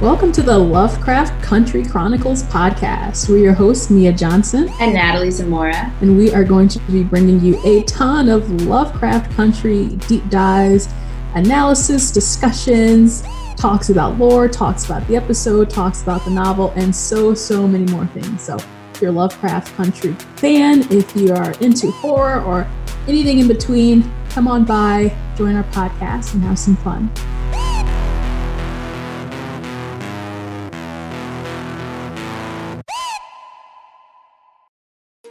Welcome to the Lovecraft Country Chronicles podcast. We're your hosts, Mia Johnson and Natalie Zamora. And we are going to be bringing you a ton of Lovecraft Country deep dives, analysis, discussions, talks about lore, talks about the episode, talks about the novel, and so, so many more things. So, if you're a Lovecraft Country fan, if you are into horror or anything in between, come on by, join our podcast, and have some fun.